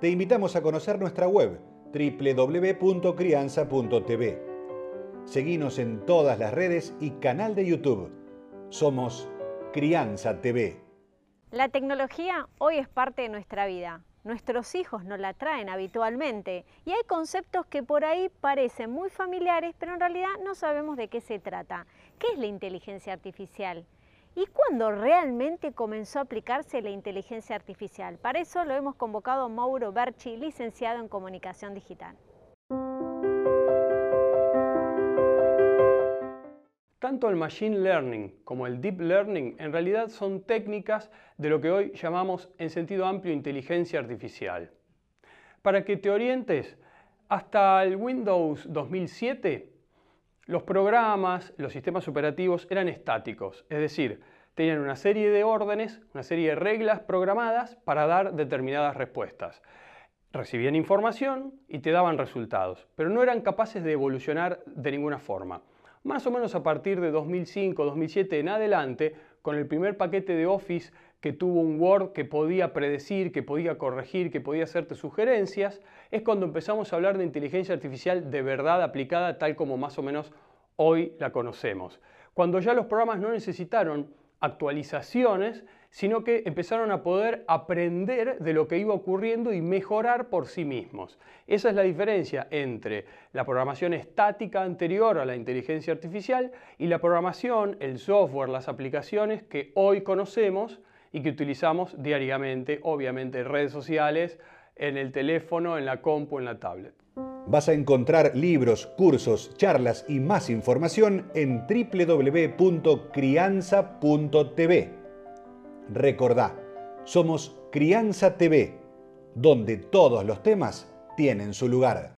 te invitamos a conocer nuestra web www.crianza.tv. Seguimos en todas las redes y canal de YouTube. Somos Crianza TV. La tecnología hoy es parte de nuestra vida. Nuestros hijos nos la traen habitualmente y hay conceptos que por ahí parecen muy familiares, pero en realidad no sabemos de qué se trata. ¿Qué es la inteligencia artificial? ¿Y cuándo realmente comenzó a aplicarse la inteligencia artificial? Para eso lo hemos convocado a Mauro Berchi, licenciado en Comunicación Digital. Tanto el Machine Learning como el Deep Learning en realidad son técnicas de lo que hoy llamamos en sentido amplio inteligencia artificial. Para que te orientes, hasta el Windows 2007 los programas, los sistemas operativos eran estáticos, es decir, tenían una serie de órdenes, una serie de reglas programadas para dar determinadas respuestas. Recibían información y te daban resultados, pero no eran capaces de evolucionar de ninguna forma. Más o menos a partir de 2005-2007 en adelante, con el primer paquete de Office que tuvo un Word que podía predecir, que podía corregir, que podía hacerte sugerencias, es cuando empezamos a hablar de inteligencia artificial de verdad aplicada tal como más o menos hoy la conocemos. Cuando ya los programas no necesitaron actualizaciones, sino que empezaron a poder aprender de lo que iba ocurriendo y mejorar por sí mismos. Esa es la diferencia entre la programación estática anterior a la inteligencia artificial y la programación, el software, las aplicaciones que hoy conocemos y que utilizamos diariamente, obviamente en redes sociales, en el teléfono, en la compu, en la tablet. Vas a encontrar libros, cursos, charlas y más información en www.crianza.tv. Recordá, somos Crianza TV, donde todos los temas tienen su lugar.